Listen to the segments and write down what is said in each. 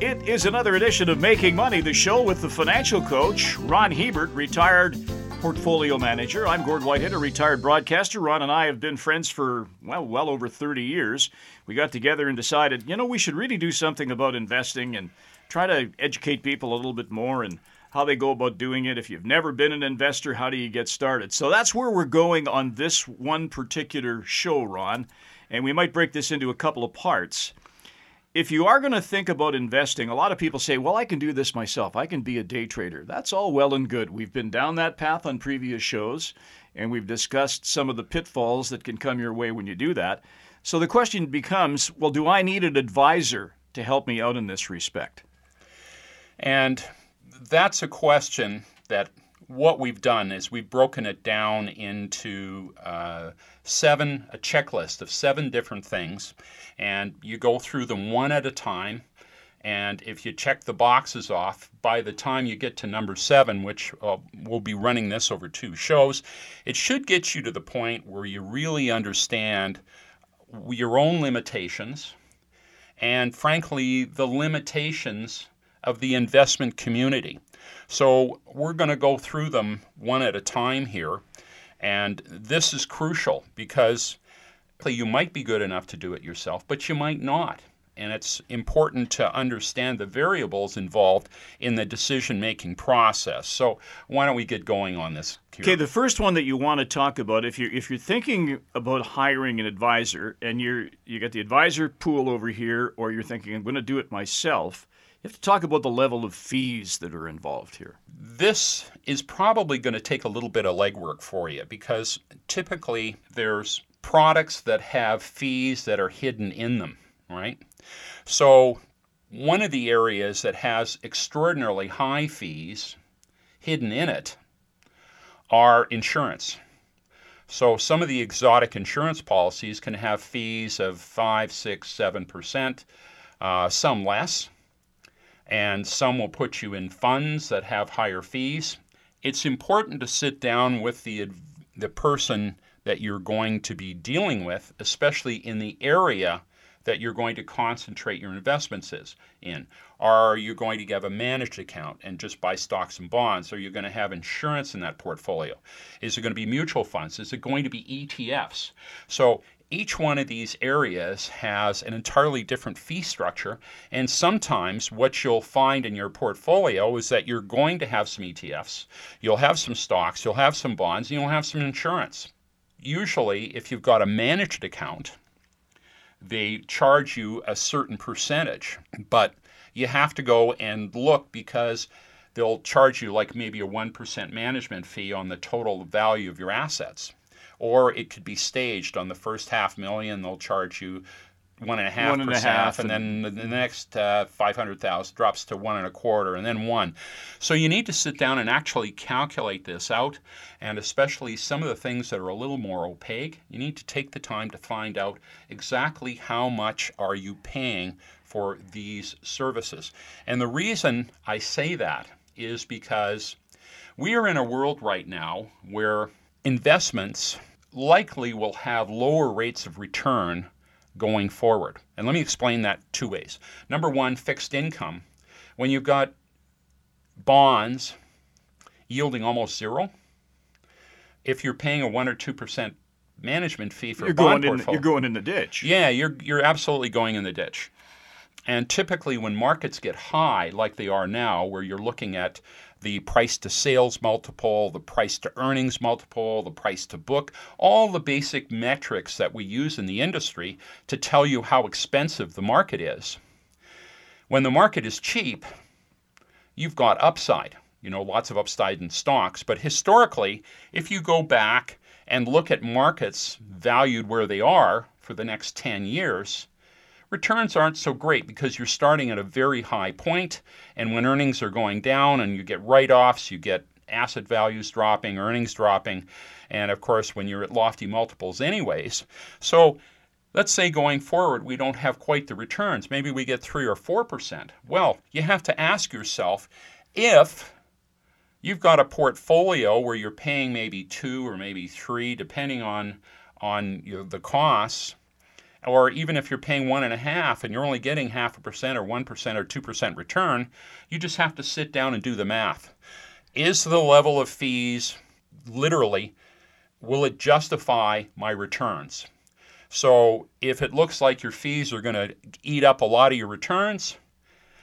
It is another edition of Making Money, the show with the financial coach, Ron Hebert, retired portfolio manager. I'm Gord Whitehead, a retired broadcaster. Ron and I have been friends for, well, well over 30 years. We got together and decided, you know, we should really do something about investing and try to educate people a little bit more and how they go about doing it. If you've never been an investor, how do you get started? So that's where we're going on this one particular show, Ron. And we might break this into a couple of parts if you are going to think about investing, a lot of people say, well, I can do this myself. I can be a day trader. That's all well and good. We've been down that path on previous shows, and we've discussed some of the pitfalls that can come your way when you do that. So the question becomes well, do I need an advisor to help me out in this respect? And that's a question that what we've done is we've broken it down into uh, seven, a checklist of seven different things, and you go through them one at a time. And if you check the boxes off, by the time you get to number seven, which uh, we'll be running this over two shows, it should get you to the point where you really understand your own limitations and, frankly, the limitations of the investment community. So we're going to go through them one at a time here. And this is crucial because you might be good enough to do it yourself, but you might not. And it's important to understand the variables involved in the decision making process. So, why don't we get going on this? Okay, the first one that you want to talk about, if you're if you're thinking about hiring an advisor and you're you got the advisor pool over here, or you're thinking I'm going to do it myself, you have to talk about the level of fees that are involved here. This is probably going to take a little bit of legwork for you because typically there's products that have fees that are hidden in them, right? So, one of the areas that has extraordinarily high fees hidden in it are insurance. So, some of the exotic insurance policies can have fees of 5, 6, 7%, uh, some less and some will put you in funds that have higher fees. It's important to sit down with the the person that you're going to be dealing with, especially in the area that you're going to concentrate your investments is in. Are you going to have a managed account and just buy stocks and bonds? Are you going to have insurance in that portfolio? Is it going to be mutual funds? Is it going to be ETFs? So each one of these areas has an entirely different fee structure. And sometimes what you'll find in your portfolio is that you're going to have some ETFs, you'll have some stocks, you'll have some bonds, and you'll have some insurance. Usually, if you've got a managed account, they charge you a certain percentage, but you have to go and look because they'll charge you like maybe a 1% management fee on the total value of your assets or it could be staged on the first half million. They'll charge you one and a half one and percent, a half, and, and then the next uh, five hundred thousand drops to one and a quarter, and then one. So you need to sit down and actually calculate this out, and especially some of the things that are a little more opaque. You need to take the time to find out exactly how much are you paying for these services. And the reason I say that is because we are in a world right now where investments likely will have lower rates of return going forward. And let me explain that two ways. Number one, fixed income. When you've got bonds yielding almost zero, if you're paying a 1 or 2% management fee for you're bond going portfolio, in, you're going in the ditch. Yeah, you're, you're absolutely going in the ditch. And typically, when markets get high, like they are now, where you're looking at the price to sales multiple, the price to earnings multiple, the price to book, all the basic metrics that we use in the industry to tell you how expensive the market is. When the market is cheap, you've got upside. You know, lots of upside in stocks. But historically, if you go back and look at markets valued where they are for the next 10 years, returns aren't so great because you're starting at a very high point, and when earnings are going down and you get write offs, you get asset values dropping, earnings dropping, and of course, when you're at lofty multiples, anyways. So, let's say going forward we don't have quite the returns. Maybe we get 3 or 4%. Well, you have to ask yourself if you've got a portfolio where you're paying maybe 2 or maybe 3 depending on on you know, the costs or even if you're paying one and a half and you're only getting half a percent or one percent or two percent return, you just have to sit down and do the math. Is the level of fees literally will it justify my returns? So if it looks like your fees are going to eat up a lot of your returns,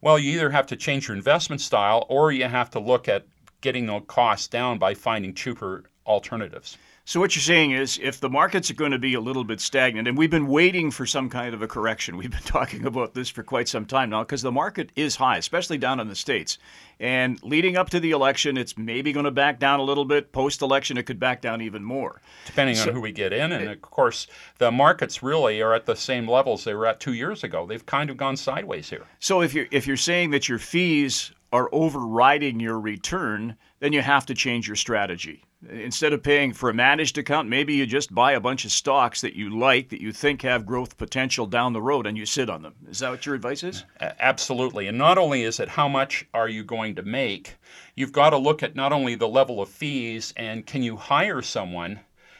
well, you either have to change your investment style or you have to look at getting the costs down by finding cheaper alternatives. So what you're saying is, if the markets are going to be a little bit stagnant, and we've been waiting for some kind of a correction, we've been talking about this for quite some time now, because the market is high, especially down in the states. And leading up to the election, it's maybe going to back down a little bit. Post-election, it could back down even more, depending so, on who we get in. And of course, the markets really are at the same levels they were at two years ago. They've kind of gone sideways here. So if you're if you're saying that your fees are overriding your return, then you have to change your strategy. Instead of paying for a managed account, maybe you just buy a bunch of stocks that you like, that you think have growth potential down the road, and you sit on them. Is that what your advice is? Absolutely. And not only is it how much are you going to make, you've got to look at not only the level of fees and can you hire someone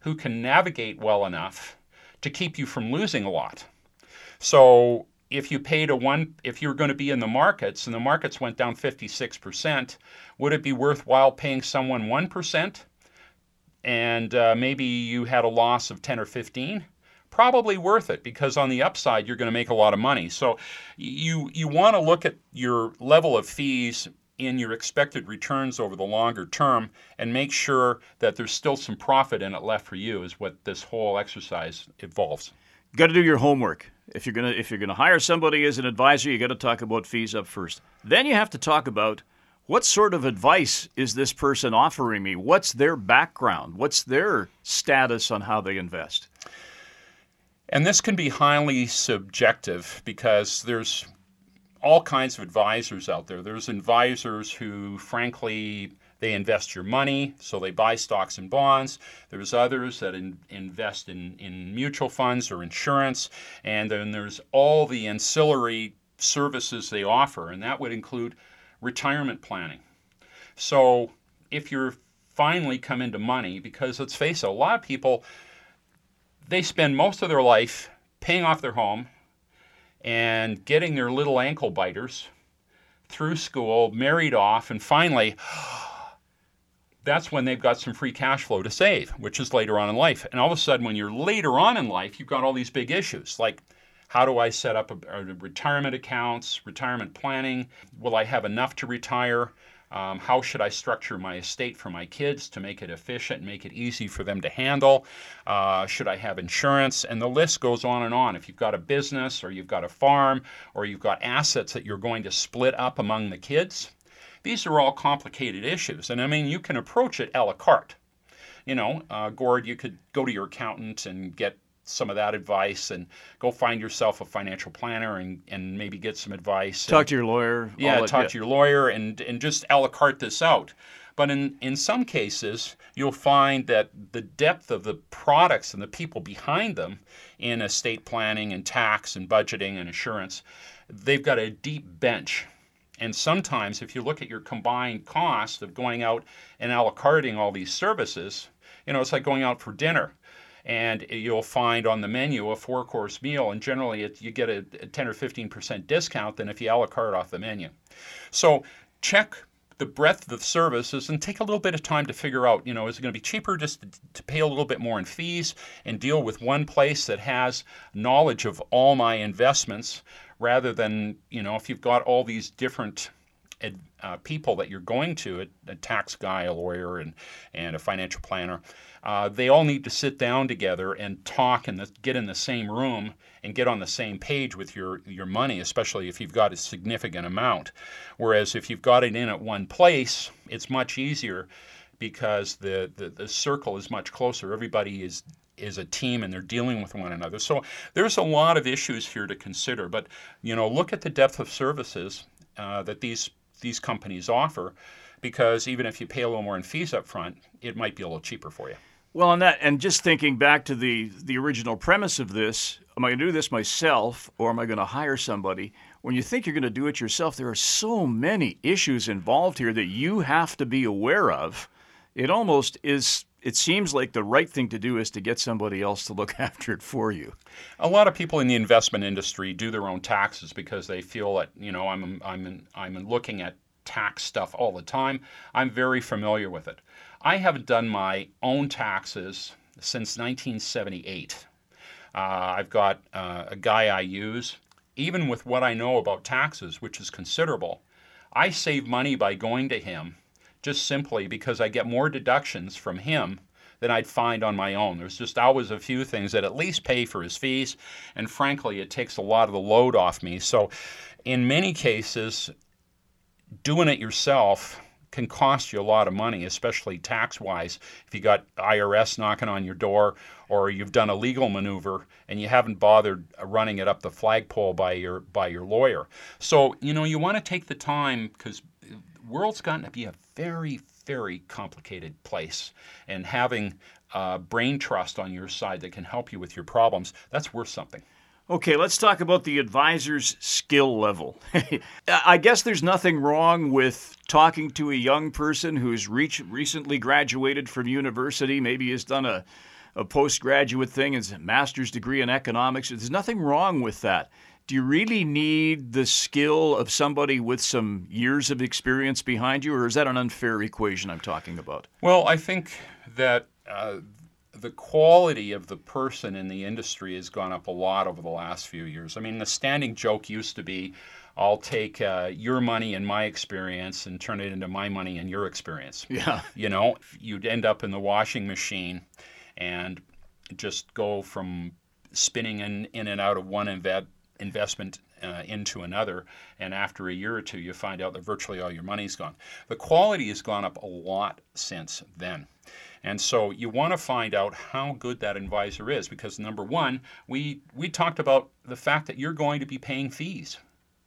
who can navigate well enough to keep you from losing a lot. So if you paid a one, if you're going to be in the markets and the markets went down 56%, would it be worthwhile paying someone 1%? And uh, maybe you had a loss of 10 or 15 probably worth it because on the upside you're going to make a lot of money. So you you want to look at your level of fees in your expected returns over the longer term and make sure that there's still some profit in it left for you is what this whole exercise involves got to do your homework. If you're going to if you're going to hire somebody as an advisor you got to talk about fees up first. Then you have to talk about what sort of advice is this person offering me? What's their background? What's their status on how they invest? And this can be highly subjective because there's all kinds of advisors out there. There's advisors who, frankly, they invest your money, so they buy stocks and bonds. There's others that in, invest in, in mutual funds or insurance. And then there's all the ancillary services they offer, and that would include retirement planning. So if you're finally come into money, because let's face it, a lot of people they spend most of their life paying off their home and getting their little ankle biters through school, married off, and finally that's when they've got some free cash flow to save, which is later on in life. And all of a sudden, when you're later on in life, you've got all these big issues like how do I set up a, a retirement accounts, retirement planning? Will I have enough to retire? Um, how should I structure my estate for my kids to make it efficient make it easy for them to handle? Uh, should I have insurance? And the list goes on and on. If you've got a business or you've got a farm or you've got assets that you're going to split up among the kids, these are all complicated issues. And I mean, you can approach it a la carte. You know, uh, Gord, you could go to your accountant and get some of that advice and go find yourself a financial planner and, and maybe get some advice. Talk and, to your lawyer. Yeah, talk to your lawyer and, and just a la carte this out. But in, in some cases, you'll find that the depth of the products and the people behind them in estate planning and tax and budgeting and insurance, they've got a deep bench. And sometimes, if you look at your combined cost of going out and a la carting all these services, you know, it's like going out for dinner and you'll find on the menu a four course meal and generally it, you get a, a 10 or 15% discount than if you a la carte off the menu. So check the breadth of services and take a little bit of time to figure out, you know, is it going to be cheaper just to, to, pay a little bit more in fees and deal with one place that has knowledge of all my investments rather than, you know, if you've got all these different uh, people that you're going to, a, a, tax guy, a lawyer, and, and a financial planner, uh, they all need to sit down together and talk and get in the same room and get on the same page with your, your money, especially if you've got a significant amount. Whereas if you've got it in at one place, it's much easier because the, the, the circle is much closer. Everybody is is a team and they're dealing with one another. So there's a lot of issues here to consider. But you know, look at the depth of services uh, that these these companies offer, because even if you pay a little more in fees up front, it might be a little cheaper for you. Well, and that, and just thinking back to the the original premise of this, am I going to do this myself or am I going to hire somebody? When you think you're going to do it yourself, there are so many issues involved here that you have to be aware of. It almost is it seems like the right thing to do is to get somebody else to look after it for you. A lot of people in the investment industry do their own taxes because they feel that you know I'm I'm I'm looking at tax stuff all the time. I'm very familiar with it. I haven't done my own taxes since 1978. Uh, I've got uh, a guy I use. Even with what I know about taxes, which is considerable, I save money by going to him just simply because I get more deductions from him than I'd find on my own. There's just always a few things that at least pay for his fees, and frankly, it takes a lot of the load off me. So, in many cases, doing it yourself can cost you a lot of money, especially tax wise. If you got IRS knocking on your door or you've done a legal maneuver and you haven't bothered running it up the flagpole by your by your lawyer. So, you know, you want to take the time because world's gotten to be a very, very complicated place. And having uh, brain trust on your side that can help you with your problems, that's worth something. Okay, let's talk about the advisor's skill level. I guess there's nothing wrong with talking to a young person who's reach, recently graduated from university, maybe has done a, a postgraduate thing, has a master's degree in economics. There's nothing wrong with that. Do you really need the skill of somebody with some years of experience behind you, or is that an unfair equation I'm talking about? Well, I think that uh, the quality of the person in the industry has gone up a lot over the last few years. I mean, the standing joke used to be, I'll take uh, your money and my experience and turn it into my money and your experience. Yeah. You know, you'd end up in the washing machine and just go from spinning in, in and out of one inv- investment uh, into another, and after a year or two, you find out that virtually all your money's gone. The quality has gone up a lot since then. And so you want to find out how good that advisor is because number one, we we talked about the fact that you're going to be paying fees.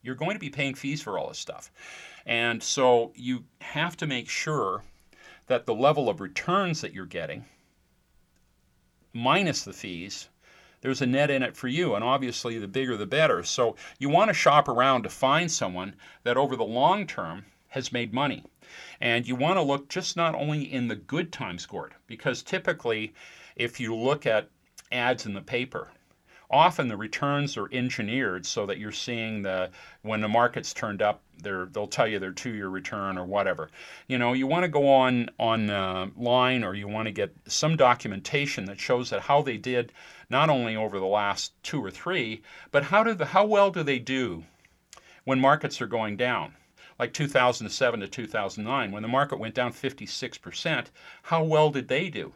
You're going to be paying fees for all this stuff. And so you have to make sure that the level of returns that you're getting minus the fees there's a net in it for you and obviously the bigger the better. So you want to shop around to find someone that over the long term has made money. And you want to look just not only in the good times, Gord, because typically, if you look at ads in the paper, often the returns are engineered so that you're seeing the when the market's turned up they'll tell you their two-year return or whatever. You know you want to go on on uh, or you want to get some documentation that shows that how they did not only over the last two or three but how do the how well do they do when markets are going down like 2007 to 2009, when the market went down 56%, how well did they do?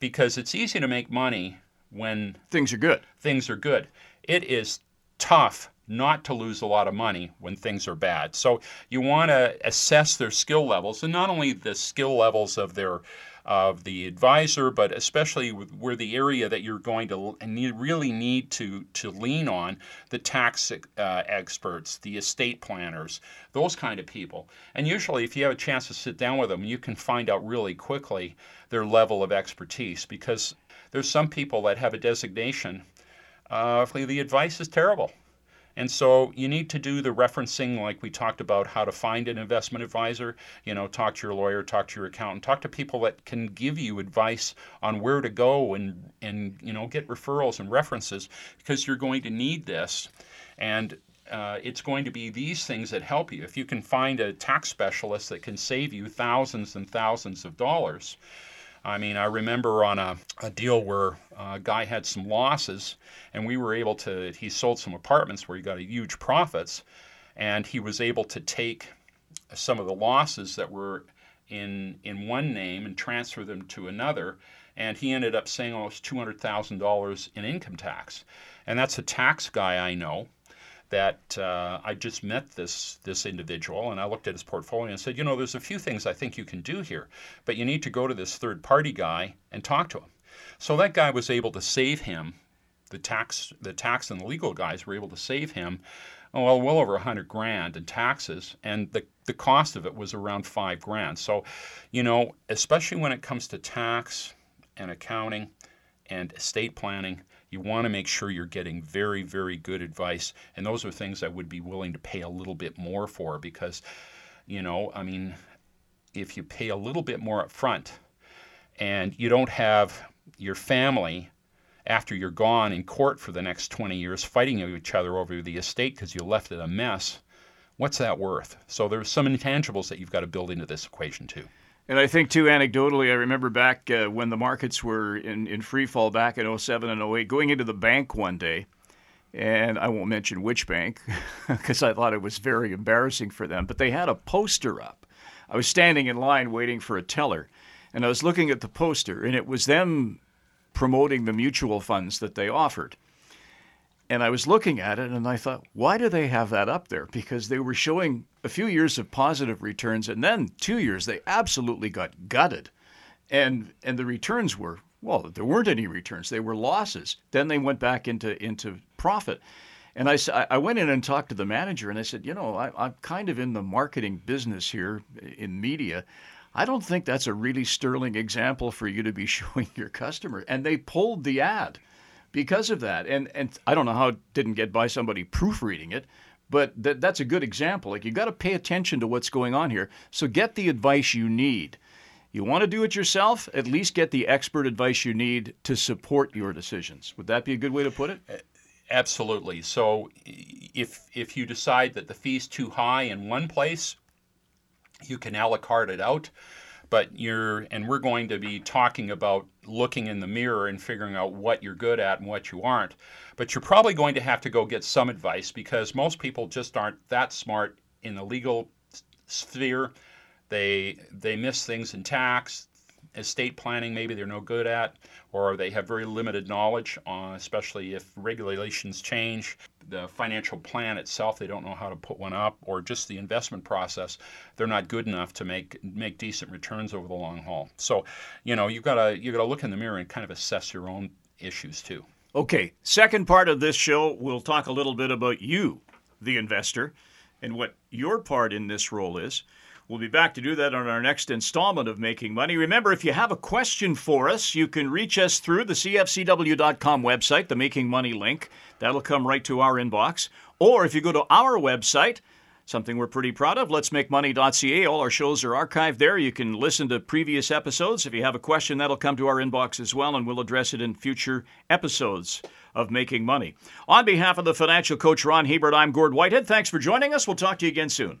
Because it's easy to make money when things are good. Things are good. It is tough not to lose a lot of money when things are bad. So you want to assess their skill levels and not only the skill levels of their of the advisor, but especially where the area that you're going to need, really need to, to lean on the tax uh, experts, the estate planners, those kind of people. And usually, if you have a chance to sit down with them, you can find out really quickly their level of expertise because there's some people that have a designation. Uh, the advice is terrible. And so you need to do the referencing, like we talked about how to find an investment advisor. You know, talk to your lawyer, talk to your accountant, talk to people that can give you advice on where to go and, and you know, get referrals and references because you're going to need this. And uh, it's going to be these things that help you. If you can find a tax specialist that can save you thousands and thousands of dollars, I mean, I remember on a, a deal where a guy had some losses, and we were able to, he sold some apartments where he got a huge profits, and he was able to take some of the losses that were in, in one name and transfer them to another. And he ended up saving almost $200,000 in income tax. And that's a tax guy I know that uh, I just met this this individual and I looked at his portfolio and said, you know, there's a few things I think you can do here, but you need to go to this third party guy and talk to him. So that guy was able to save him. The tax the tax and the legal guys were able to save him oh, well well over a hundred grand in taxes and the the cost of it was around five grand. So, you know, especially when it comes to tax and accounting and estate planning, you want to make sure you're getting very, very good advice. And those are things I would be willing to pay a little bit more for because, you know, I mean, if you pay a little bit more up front and you don't have your family after you're gone in court for the next 20 years fighting each other over the estate because you left it a mess, what's that worth? So there's some intangibles that you've got to build into this equation too. And I think, too, anecdotally, I remember back uh, when the markets were in, in free fall back in 07 and 08, going into the bank one day, and I won't mention which bank because I thought it was very embarrassing for them, but they had a poster up. I was standing in line waiting for a teller, and I was looking at the poster, and it was them promoting the mutual funds that they offered. And I was looking at it and I thought, why do they have that up there? Because they were showing a few years of positive returns and then two years they absolutely got gutted. And and the returns were well, there weren't any returns. They were losses. Then they went back into into profit. And I, I went in and talked to the manager and I said, you know, I, I'm kind of in the marketing business here in media. I don't think that's a really sterling example for you to be showing your customer. And they pulled the ad because of that. And and I don't know how it didn't get by somebody proofreading it, but that that's a good example. Like you got to pay attention to what's going on here. So get the advice you need. You want to do it yourself? At least get the expert advice you need to support your decisions. Would that be a good way to put it? Absolutely. So if if you decide that the fee's too high in one place, you can a la carte it out but you're and we're going to be talking about looking in the mirror and figuring out what you're good at and what you aren't. But you're probably going to have to go get some advice because most people just aren't that smart in the legal sphere. They they miss things in tax estate planning maybe they're no good at or they have very limited knowledge on especially if regulations change the financial plan itself they don't know how to put one up or just the investment process they're not good enough to make make decent returns over the long haul. So you know you've got to you've got to look in the mirror and kind of assess your own issues too. Okay second part of this show we'll talk a little bit about you the investor and what your part in this role is We'll be back to do that on our next installment of Making Money. Remember, if you have a question for us, you can reach us through the CFCW.com website, the Making Money link. That'll come right to our inbox. Or if you go to our website, something we're pretty proud of, letsmakemoney.ca. All our shows are archived there. You can listen to previous episodes. If you have a question, that'll come to our inbox as well, and we'll address it in future episodes of Making Money. On behalf of the financial coach Ron Hebert, I'm Gord Whitehead. Thanks for joining us. We'll talk to you again soon.